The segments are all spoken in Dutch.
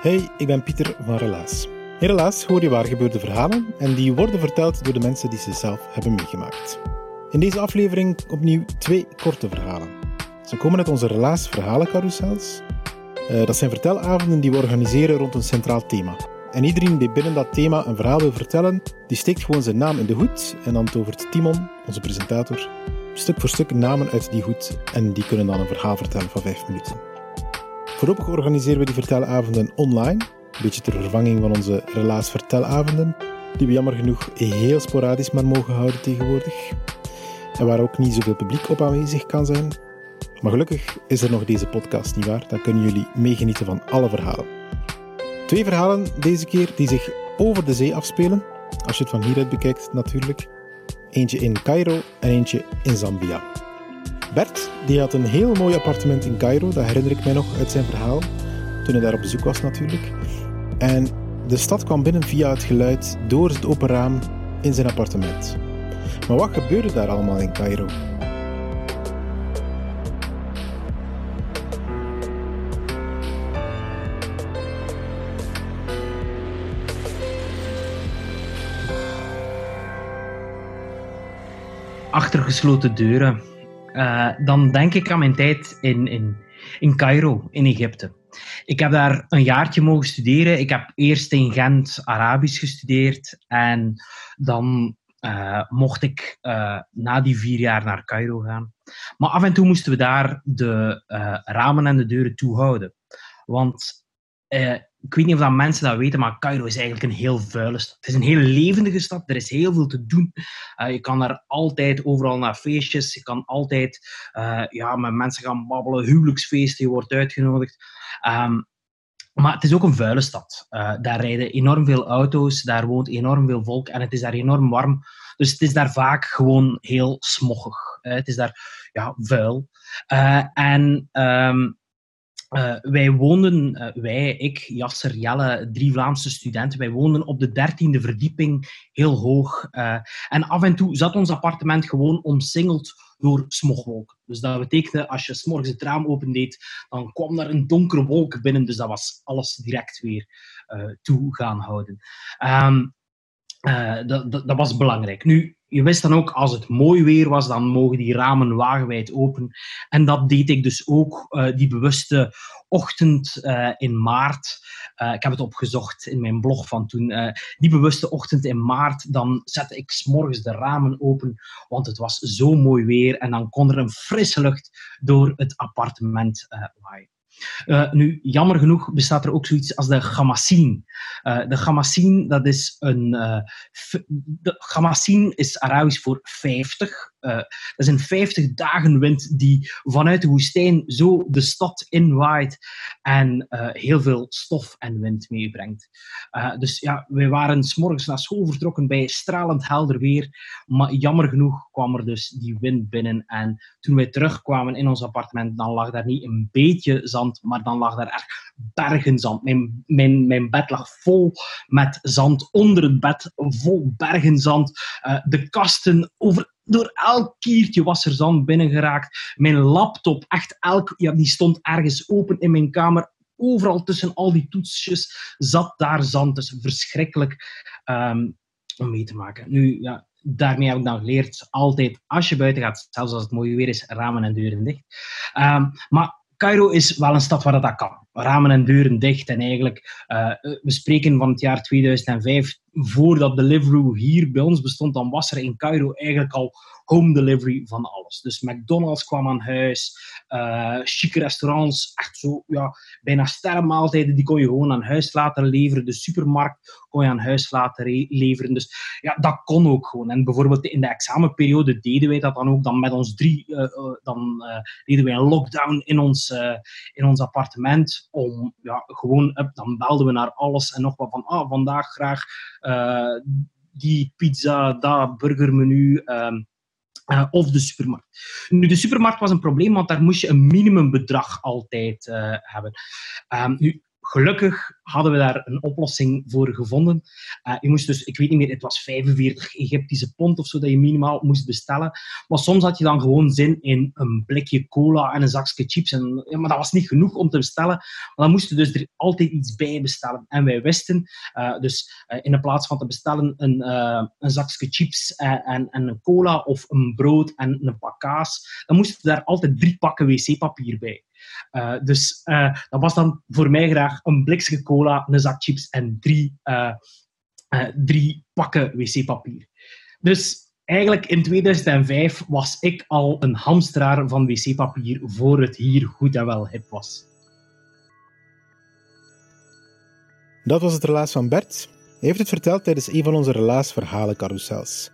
Hey, ik ben Pieter van Relaas. In Relaas hoor je waar gebeurde verhalen en die worden verteld door de mensen die ze zelf hebben meegemaakt. In deze aflevering opnieuw twee korte verhalen. Ze komen uit onze Relaas verhalencarousels. Uh, dat zijn vertelavonden die we organiseren rond een centraal thema. En iedereen die binnen dat thema een verhaal wil vertellen, die steekt gewoon zijn naam in de hoed en dan tovert Timon, onze presentator, stuk voor stuk namen uit die hoed en die kunnen dan een verhaal vertellen van vijf minuten. Voorlopig organiseren we die vertelavonden online, een beetje ter vervanging van onze relaas vertelavonden, die we jammer genoeg heel sporadisch maar mogen houden tegenwoordig. En waar ook niet zoveel publiek op aanwezig kan zijn. Maar gelukkig is er nog deze podcast, niet waar? Dan kunnen jullie meegenieten van alle verhalen. Twee verhalen deze keer die zich over de zee afspelen, als je het van hieruit bekijkt natuurlijk. Eentje in Cairo en eentje in Zambia. Bert die had een heel mooi appartement in Cairo, dat herinner ik mij nog uit zijn verhaal, toen hij daar op bezoek was natuurlijk. En de stad kwam binnen via het geluid door het open raam in zijn appartement. Maar wat gebeurde daar allemaal in Cairo? Achter gesloten deuren uh, dan denk ik aan mijn tijd in, in, in Cairo, in Egypte. Ik heb daar een jaartje mogen studeren. Ik heb eerst in Gent Arabisch gestudeerd en dan uh, mocht ik uh, na die vier jaar naar Cairo gaan. Maar af en toe moesten we daar de ramen en de deuren toehouden. Want ik weet niet of dat mensen dat weten, maar Cairo is eigenlijk een heel vuile stad. Het is een heel levendige stad, er is heel veel te doen. Uh, je kan daar altijd overal naar feestjes, je kan altijd uh, ja, met mensen gaan babbelen, huwelijksfeesten, je wordt uitgenodigd. Um, maar het is ook een vuile stad. Uh, daar rijden enorm veel auto's, daar woont enorm veel volk en het is daar enorm warm. Dus het is daar vaak gewoon heel smoggig. het is daar ja, vuil. en um, uh, wij woonden, uh, wij, ik, Jasser, Jelle, drie Vlaamse studenten, wij woonden op de dertiende verdieping, heel hoog. Uh, en af en toe zat ons appartement gewoon omsingeld door smogwolken. Dus dat betekende, als je s'morgens het raam opendeed, dan kwam er een donkere wolk binnen. Dus dat was alles direct weer toe gaan houden. Um, dat, dat, dat was belangrijk. Nu, je wist dan ook, als het mooi weer was, dan mogen die ramen wagenwijd open. En dat deed ik dus ook uh, die bewuste ochtend uh, in maart. Uh, ik heb het opgezocht in mijn blog van toen. die bewuste ochtend in maart, dan zette ik s'morgens de ramen open, want het was zo mooi weer. En dan kon er een frisse lucht door het appartement waaien. Uh, nu, jammer genoeg bestaat er ook zoiets als de Gamassine. Uh, de Gamassine, dat is een... Uh, de Gamassine is Arabisch voor 50. Dat is een 50 dagen wind die vanuit de woestijn zo de stad inwaait en heel veel stof en wind meebrengt. dus ja, wij waren s'morgens naar school vertrokken bij stralend helder weer, maar jammer genoeg kwam er dus die wind binnen en toen wij terugkwamen in ons appartement, dan lag daar niet een beetje zand maar dan lag daar echt bergen zand. Mijn, mijn, mijn bed lag vol met zand, onder het bed vol bergen zand. De kasten, over, door elk kiertje was er zand binnengeraakt. Mijn laptop, echt elk, ja, die stond ergens open in mijn kamer. Overal tussen al die toetsjes zat daar zand. Dus verschrikkelijk um, om mee te maken. Nu, ja, daarmee heb ik dan geleerd, altijd als je buiten gaat, zelfs als het mooi weer is, ramen en deuren dicht. Um, maar Cairo is wel een stad waar dat kan. Ramen en deuren dicht. En eigenlijk, uh, we spreken van het jaar 2005. voordat Deliveroo hier bij ons bestond, dan was er in Cairo eigenlijk al home delivery van alles. Dus McDonald's kwam aan huis, uh, chique restaurants, echt zo, ja, bijna sterrenmaaltijden, die kon je gewoon aan huis laten leveren. De supermarkt kon je aan huis laten leveren. Dus ja, dat kon ook gewoon. En bijvoorbeeld in de examenperiode deden wij dat dan ook. Dan met ons drie, uh, dan deden wij een lockdown in ons, in ons appartement. Om, ja, gewoon, dan belden we naar alles en nog wat van, ah, vandaag graag die pizza, dat burgermenu. Um, of de supermarkt. Nu, de supermarkt was een probleem, want daar moest je een minimumbedrag altijd uh, hebben. Um, nu, Gelukkig hadden we daar een oplossing voor gevonden. Uh, je moest dus, ik weet niet meer, het was 45 Egyptische pond of zo dat je minimaal moest bestellen. Maar soms had je dan gewoon zin in een blikje cola en een zakje chips. En, ja, maar dat was niet genoeg om te bestellen. Maar dan moesten dus er altijd iets bij bestellen. En wij wisten, uh, dus uh, in de plaats van te bestellen een, een zakje chips en, en, en, een cola of een brood en een pak kaas, dan moesten daar altijd drie pakken wc-papier bij. Uh, dus uh, dat was dan voor mij graag een blikje cola, een zak chips en drie, uh, drie pakken wc-papier. Dus eigenlijk in 2005 was ik al een hamsteraar van wc-papier voor het hier goed en wel hip was. Dat was het relaas van Bert. Hij heeft het verteld tijdens een van onze relaasverhalen carousels.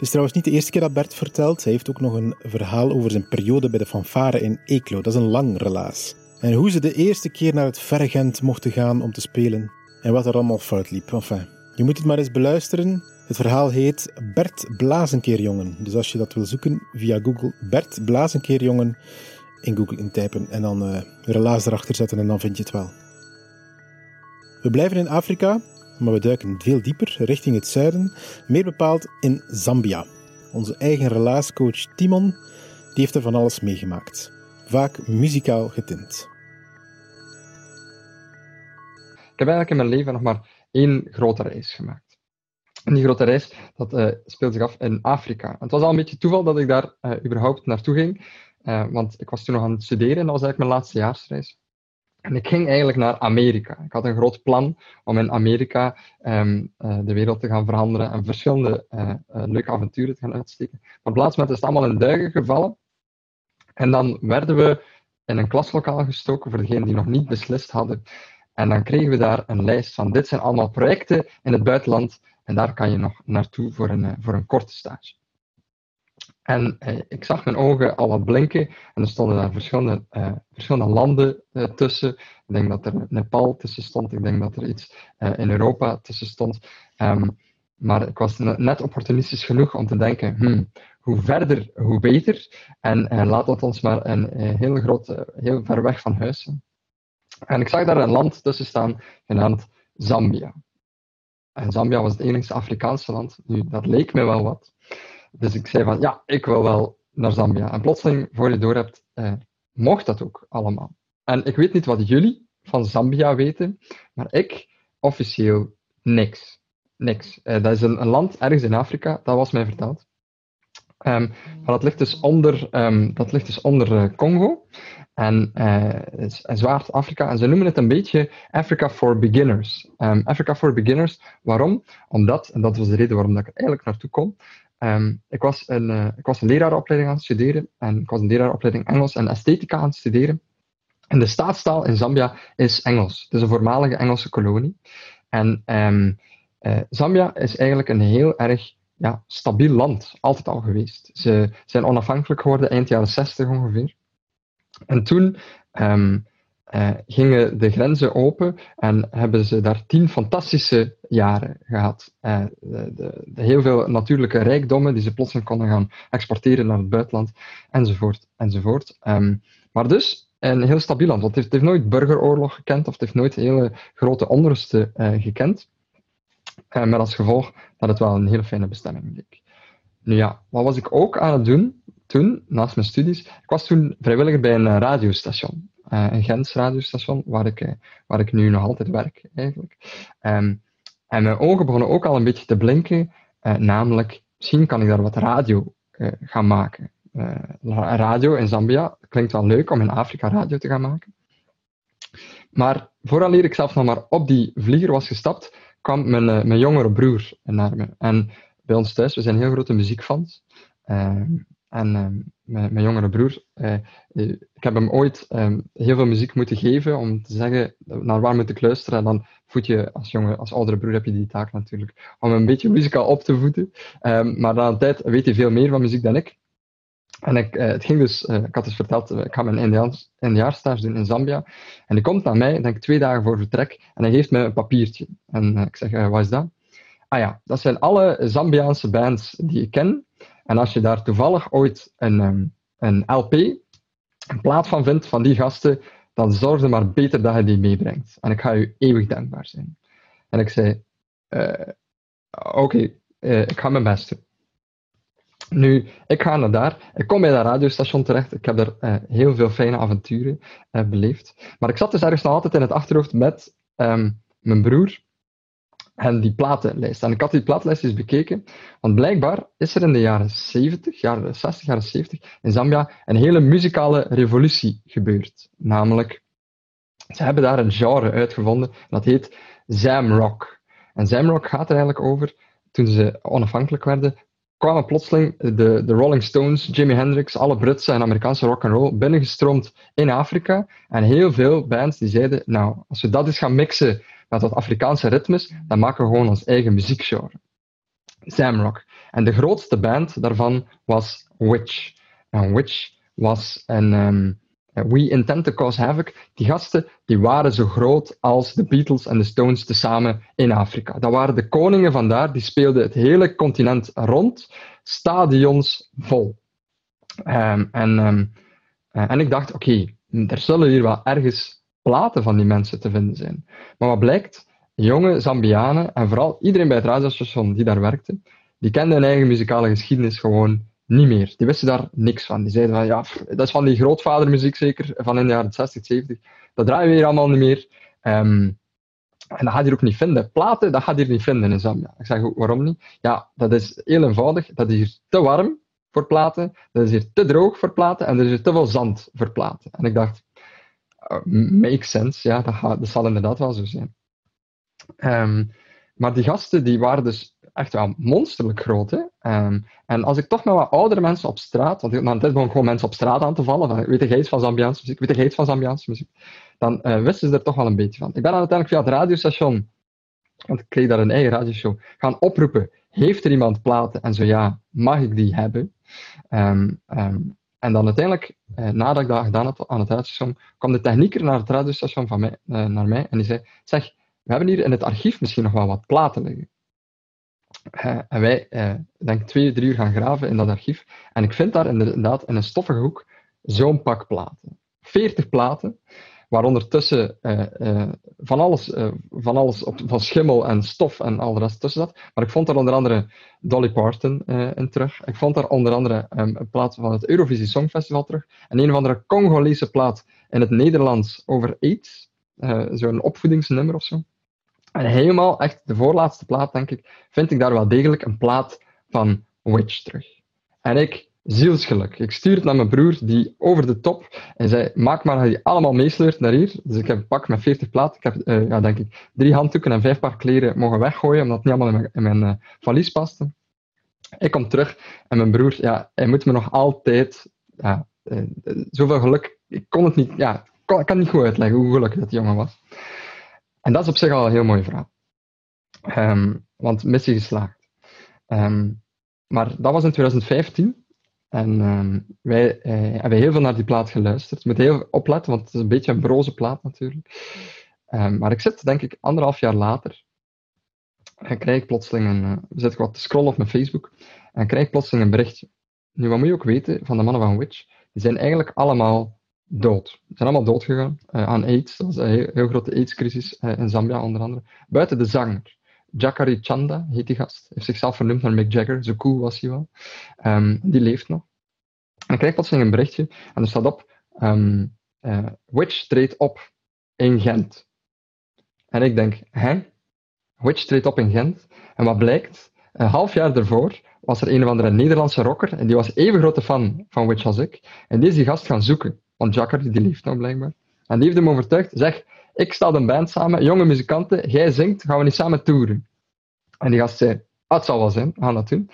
Het is trouwens niet de eerste keer dat Bert vertelt. Hij heeft ook nog een verhaal over zijn periode bij de fanfare in Eeklo. Dat is een lang relaas. En hoe ze de eerste keer naar het verre Gent mochten gaan om te spelen. En wat er allemaal fout liep. Enfin, je moet het maar eens beluisteren. Het verhaal heet Bert Blazenkeerjongen. Dus als je dat wil zoeken via Google, Bert Blazenkeerjongen in Google intypen en dan uh, relaas erachter zetten en dan vind je het wel. We blijven in Afrika maar we duiken veel dieper richting het zuiden, meer bepaald in Zambia. Onze eigen relaascoach Timon die heeft er van alles meegemaakt, vaak muzikaal getint. Ik heb eigenlijk in mijn leven nog maar één grote reis gemaakt. En die grote reis dat, uh, speelde zich af in Afrika. Het was al een beetje toeval dat ik daar uh, überhaupt naartoe ging, uh, want ik was toen nog aan het studeren en dat was eigenlijk mijn laatste jaarsreis. En ik ging eigenlijk naar Amerika. Ik had een groot plan om in Amerika um, uh, de wereld te gaan veranderen en verschillende uh, leuke avonturen te gaan uitsteken. Maar op plaats met is het allemaal in duigen gevallen. En dan werden we in een klaslokaal gestoken voor degenen die nog niet beslist hadden. En dan kregen we daar een lijst van dit zijn allemaal projecten in het buitenland en daar kan je nog naartoe voor een, voor een korte stage. En eh, ik zag mijn ogen al wat blinken en er stonden daar verschillende, uh, verschillende landen uh, tussen. Ik denk dat er Nepal tussen stond, ik denk dat er iets in Europa tussen stond. Um, maar ik was net opportunistisch genoeg om te denken, hmm, hoe verder, hoe beter. En laat dat ons maar een heel groot, heel ver weg van huis. En ik zag daar een land tussen staan, genaamd Zambia. En Zambia was het enige Afrikaanse land. Nu, dat leek me wel wat. Dus ik zei van, ja, ik wil wel naar Zambia. En plotseling, voor je door hebt, eh, mocht dat ook allemaal. En ik weet niet wat jullie van Zambia weten, maar ik officieel niks. Niks. Uh, dat is een, land ergens in Afrika, dat was mij verteld. Um, maar dat ligt dus onder, um, dat ligt dus onder uh, Congo en uh, Zwaard-Afrika. En ze noemen het een beetje Africa for Beginners. Um, Africa for Beginners, waarom? Omdat, en dat was de reden waarom ik er eigenlijk naartoe kom, Um, ik, was een, uh, ik was een leraaropleiding aan het studeren en ik was een leraaropleiding Engels en esthetica aan het studeren. En de staatstaal in Zambia is Engels. Het is een voormalige Engelse kolonie. En um, uh, Zambia is eigenlijk een heel erg ja, stabiel land, altijd al geweest. Ze zijn onafhankelijk geworden eind jaren 60 ongeveer. En toen um, uh, gingen de grenzen open en hebben ze daar tien fantastische jaren gehad. Uh, de, de, de heel veel natuurlijke rijkdommen die ze plotseling konden gaan exporteren naar het buitenland, enzovoort. enzovoort. Um, maar dus een heel stabiel land, het heeft, nooit burgeroorlog gekend of het heeft nooit hele grote onrusten uh, gekend. met als gevolg dat het wel een hele fijne bestemming leek. Nu ja, wat was ik ook aan het doen toen, naast mijn studies? Ik was toen vrijwilliger bij een radiostation. Uh, een Gens radiostation, waar ik, uh, waar ik nu nog altijd werk, eigenlijk. Um, en mijn ogen begonnen ook al een beetje te blinken, namelijk, misschien kan ik daar wat radio gaan maken. radio in Zambia, klinkt wel leuk om in Afrika radio te gaan maken. Maar vooraleer ik zelf nog maar op die vlieger was gestapt, kwam mijn, mijn jongere broer naar me. En bij ons thuis, we zijn heel grote muziekfans. Ehm, en ehm, mijn, mijn, jongere broer, uh, ik heb hem ooit um, heel veel muziek moeten geven om te zeggen naar waar moet ik luisteren. En dan voed je als jonge, als oudere broer heb je die taak natuurlijk om een beetje muzikaal op te voeden. maar na een tijd weet hij veel meer van muziek dan ik. En ik, uh, het ging dus, ik had dus verteld, ik ga mijn eindejaarstage doen in Zambia. En hij komt naar mij, denk twee dagen voor vertrek, en hij geeft me een papiertje. En ik zeg, wat is dat? Ah ja, dat zijn alle Zambiaanse bands die ik ken. En als je daar toevallig ooit een, ehm, een LP, een plaat van vindt van die gasten, dan zorg er maar beter dat je die meebrengt. En ik ga je eeuwig dankbaar zijn. En ik zei, uh, oké, uh, ik ga mijn best doen. Nu, ik ga naar daar. Ik kom bij dat radiostation terecht. Ik heb daar uh, heel veel fijne avonturen beleefd. Maar ik zat dus ergens nog altijd in het achterhoofd met um, mijn broer en die platenlijst. En ik had die platenlijst eens bekeken, want blijkbaar is er in de jaren 70, jaren 60, jaren 70 in Zambia een hele muzikale revolutie gebeurd. Namelijk, ze hebben daar een genre uitgevonden dat heet Zamrock. En Zamrock gaat er eigenlijk over, toen ze onafhankelijk werden, kwamen plotseling de, de Rolling Stones, Jimi Hendrix, alle Britse en Amerikaanse rock and roll binnengestroomd in Afrika. En heel veel bands die zeiden, nou, als we dat eens gaan mixen met wat Afrikaanse ritmes, dan maken we gewoon ons eigen muziekgenre. Zamrock. En de grootste band daarvan was Witch. En Witch was een... Um, We Intend to Cause Havoc. Die gasten die waren zo groot als de Beatles en de Stones tezamen in Afrika. Dat waren de koningen vandaar. Die speelden het hele continent rond. Stadions vol. Um, en, um, en ik dacht, oké, er zullen hier wel ergens platen van die mensen te vinden zijn. Maar wat blijkt, jonge Zambianen en vooral iedereen bij het radiostation die daar werkte, die kenden hun eigen muzikale geschiedenis gewoon niet meer. Die wisten daar niks van. Die zeiden van, ja, dat is van die grootvadermuziek zeker, van in de jaren 60, 70. Dat draaien we hier allemaal niet meer. Um, en dat gaat hier ook niet vinden. Platen, dat gaat hier niet vinden in Zambia. Ik zeg, waarom niet? Ja, dat is heel eenvoudig. Dat is hier te warm voor platen, dat is hier te droog voor platen en er is hier te veel zand voor platen. En ik dacht, makes sense, ja, dat, gaat, dat zal inderdaad wel zo zijn. Um, maar die gasten die waren dus echt wel monsterlijk groot. Hè? Um, en als ik toch met wat oudere mensen op straat, want tijd begon gewoon mensen op straat aan te vallen, van, weet jij iets van Zambiaanse muziek, weet jij iets van Zambiaanse muziek, dan uh, wisten ze er toch wel een beetje van. Ik ben uiteindelijk via het radiostation, want ik kreeg daar een eigen radioshow, gaan oproepen, heeft er iemand platen? En zo ja, mag ik die hebben? Um, en dan uiteindelijk, eh, nadat ik dat gedaan had aan het radiostation, kwam de technieker naar het radiostation van mij, eh, naar mij en die zei: Zeg, we hebben hier in het archief misschien nog wel wat platen liggen. Uh, en wij, uh, denk twee, drie uur gaan graven in dat archief. En ik vind daar inderdaad in een stoffige hoek zo'n pak platen. 40 platen waaronder tussen uh, uh, van alles, uh, van, alles op, van schimmel en stof en al de rest tussen zat. Maar ik vond daar onder andere Dolly Parton in terug. Ik vond daar onder andere um, een plaat van het Eurovisie Songfestival terug. En een of andere Congolese plaat in het Nederlands over AIDS. Zo'n opvoedingsnummer of zo. En helemaal, echt de voorlaatste plaat, denk ik, vind ik daar wel degelijk een plaat van Witch terug. En ik zielsgeluk. Ik stuur het naar mijn broer, die over de top, en zei, maak maar dat je allemaal meesleurt naar hier. Dus ik heb een pak met 40 platen. Ik heb, uh, ja, denk ik, drie handdoeken en vijf paar kleren mogen weggooien, omdat het niet allemaal in mijn, in uh, valies paste. Ik kom terug en mijn broer, ja, hij moet me nog altijd, ja, uh, zoveel geluk, ik kon het niet, ja, ik kan, niet goed uitleggen hoe gelukkig dat jongen was. En dat is op zich al een heel mooi verhaal. Um, want missie geslaagd. Um, maar dat was in 2015. En um, wij eh, hebben heel veel naar die plaat geluisterd. Met heel opletten, want het is een beetje een broze plaat natuurlijk. Um, maar ik zit, denk ik, anderhalf jaar later. En krijg ik plotseling een. Uh, zit ik wat te scrollen op mijn Facebook. En krijg ik plotseling een berichtje. Nu, wat moet je ook weten van de mannen van Witch? Die zijn eigenlijk allemaal dood. Ze zijn allemaal dood gegaan uh, aan AIDS. Dat was een heel, heel grote AIDS-crisis in Zambia, onder andere. Buiten de zanger. Jakari Chanda heet die gast. Heeft zichzelf vernoemd naar Mick Jagger. Zo cool was hij wel. Um, die leeft nog. En ik krijg plotseling een berichtje. En er staat op... Um, Witch treedt op in Gent. En ik denk, hè? Witch treedt op in Gent. En wat blijkt? Een half jaar daarvoor was er een of andere Nederlandse rocker. En die was even grote fan van Witch als ik. En die is die gast gaan zoeken. Want Jakari, die leeft nog blijkbaar. En die heeft hem overtuigd. Zeg, ik stel een band samen, jonge muzikanten, jij zingt, gaan we niet samen toeren? En die gast zei, ah, het zal wel zijn, we gaan dat doen.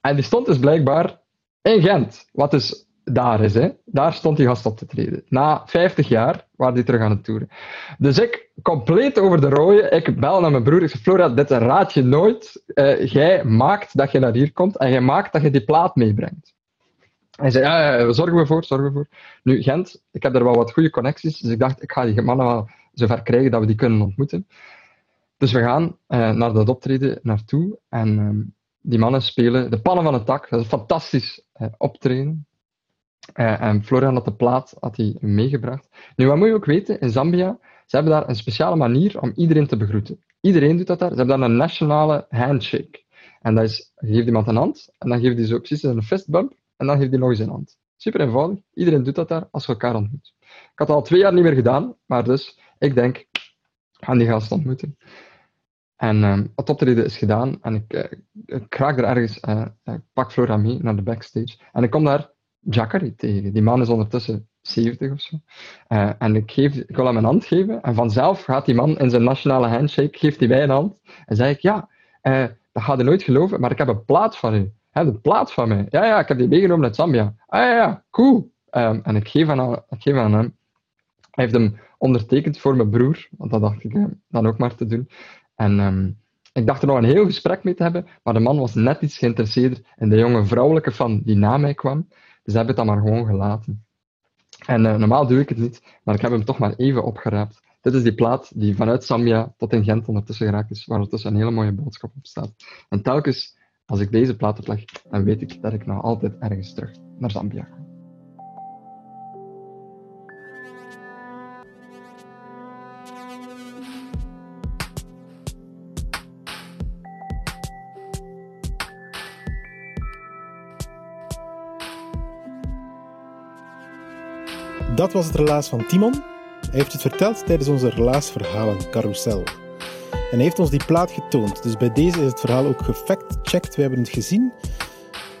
En die stond dus blijkbaar in Gent, wat dus daar is. Hè. Daar stond die gast op te treden. Na 50 jaar waar die terug aan het toeren. Dus ik, compleet over de rode, ik bel naar mijn broer. Ik zeg, Flora, dit raad je nooit. Uh, jij maakt dat je naar hier komt en jij maakt dat je die plaat meebrengt. Hij zei, ja, ja, zorgen we voor, zorgen we voor. Nu, Gent, ik heb daar wel wat goede connecties, dus ik dacht, ik ga die mannen wel zover krijgen dat we die kunnen ontmoeten. Dus we gaan uh, naar dat optreden naartoe en uh, die mannen spelen De Pannen van het Tak. Dat is een fantastisch uh, optreden. Uh, en Florian had de plaat had hij meegebracht. Nu, wat moet je ook weten, in Zambia, ze hebben daar een speciale manier om iedereen te begroeten. Iedereen doet dat daar. Ze hebben daar een nationale handshake. En dat is, je geeft iemand een hand, en dan geeft hij zo precies een fistbump, en dan geeft hij nog eens een hand. Super eenvoudig. Iedereen doet dat daar als we elkaar ontmoeten. Ik had het al twee jaar niet meer gedaan, maar dus, ik denk, gaan die gast ontmoeten. En uh, het optreden is gedaan en ik, uh, er ergens, uh, ik pak Flora mee naar de backstage. En ik kom daar Jackery tegen. Die man is ondertussen 70 of zo. En ik, geef, ik wil hem een hand geven. En vanzelf gaat die man in zijn nationale handshake, geeft hij mij een hand. En zeg ik, ja, dat gaat je nooit geloven, maar ik heb een plaat van u. Heb een plaat van mij? Ja, ja, ik heb die meegenomen uit Zambia. Ah ja, ja, cool. Um, en ik geef, aan, ik geef aan hem. Hij heeft hem ondertekend voor mijn broer, want dat dacht ik dan ook maar te doen. En um, ik dacht er nog een heel gesprek mee te hebben, maar de man was net iets geïnteresseerder in de jonge vrouwelijke fan die na mij kwam. Dus heb het dan maar gewoon gelaten. En uh, normaal doe ik het niet, maar ik heb hem toch maar even opgeraapt. Dit is die plaat die vanuit Zambia tot in Gent ondertussen geraakt is, waar ondertussen een hele mooie boodschap op staat. En telkens als ik deze plaat opleg, dan weet ik dat ik nog altijd ergens terug naar Zambia ga. Dat was het relaas van Timon. Hij heeft het verteld tijdens onze relaasverhalen carousel. En heeft ons die plaat getoond. Dus bij deze is het verhaal ook gefact-checked. We hebben het gezien.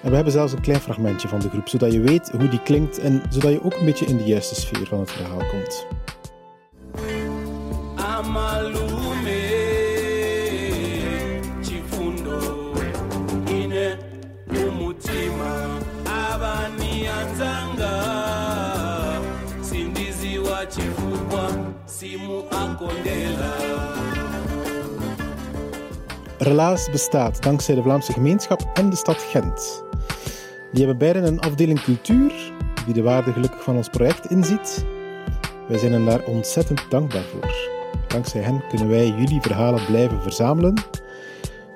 En we hebben zelfs een klein fragmentje van de groep, zodat je weet hoe die klinkt en zodat je ook een beetje in de juiste sfeer van het verhaal komt. Relaas bestaat dankzij de Vlaamse gemeenschap en de stad Gent. Die hebben beiden een afdeling cultuur, die de waarde gelukkig van ons project inziet. Wij zijn hen daar ontzettend dankbaar voor. Dankzij hen kunnen wij jullie verhalen blijven verzamelen.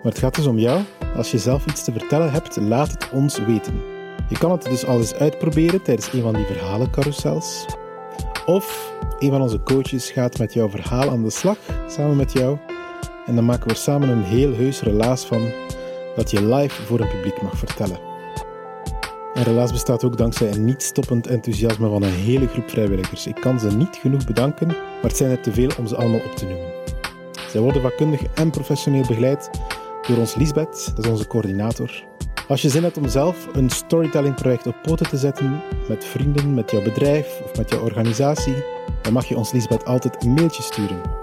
Maar het gaat dus om jou. Als je zelf iets te vertellen hebt, laat het ons weten. Je kan het dus al eens uitproberen tijdens een van die verhalencarousels. Of een van onze coaches gaat met jouw verhaal aan de slag, samen met jou. En dan maken we er samen een heel heus relaas van dat je live voor een publiek mag vertellen. En relaas bestaat ook dankzij een niet stoppend enthousiasme van een hele groep vrijwilligers. Ik kan ze niet genoeg bedanken, maar het zijn er te veel om ze allemaal op te noemen. Zij worden vakkundig en professioneel begeleid door ons Lisbeth, dat is onze coördinator. Als je zin hebt om zelf een storytelling-project op poten te zetten, met vrienden, met jouw bedrijf of met jouw organisatie, dan mag je ons Lisbeth altijd een mailtje sturen.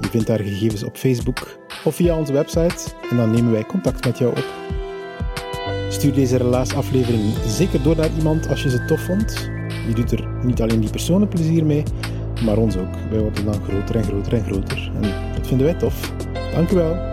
Je vindt daar gegevens op Facebook of via onze website en dan nemen wij contact met jou op. Stuur deze relaasaflevering zeker door naar iemand als je ze tof vond. Je doet er niet alleen die persoon plezier mee, maar ons ook. Wij worden dan groter en groter en groter. En dat vinden wij tof. Dank wel.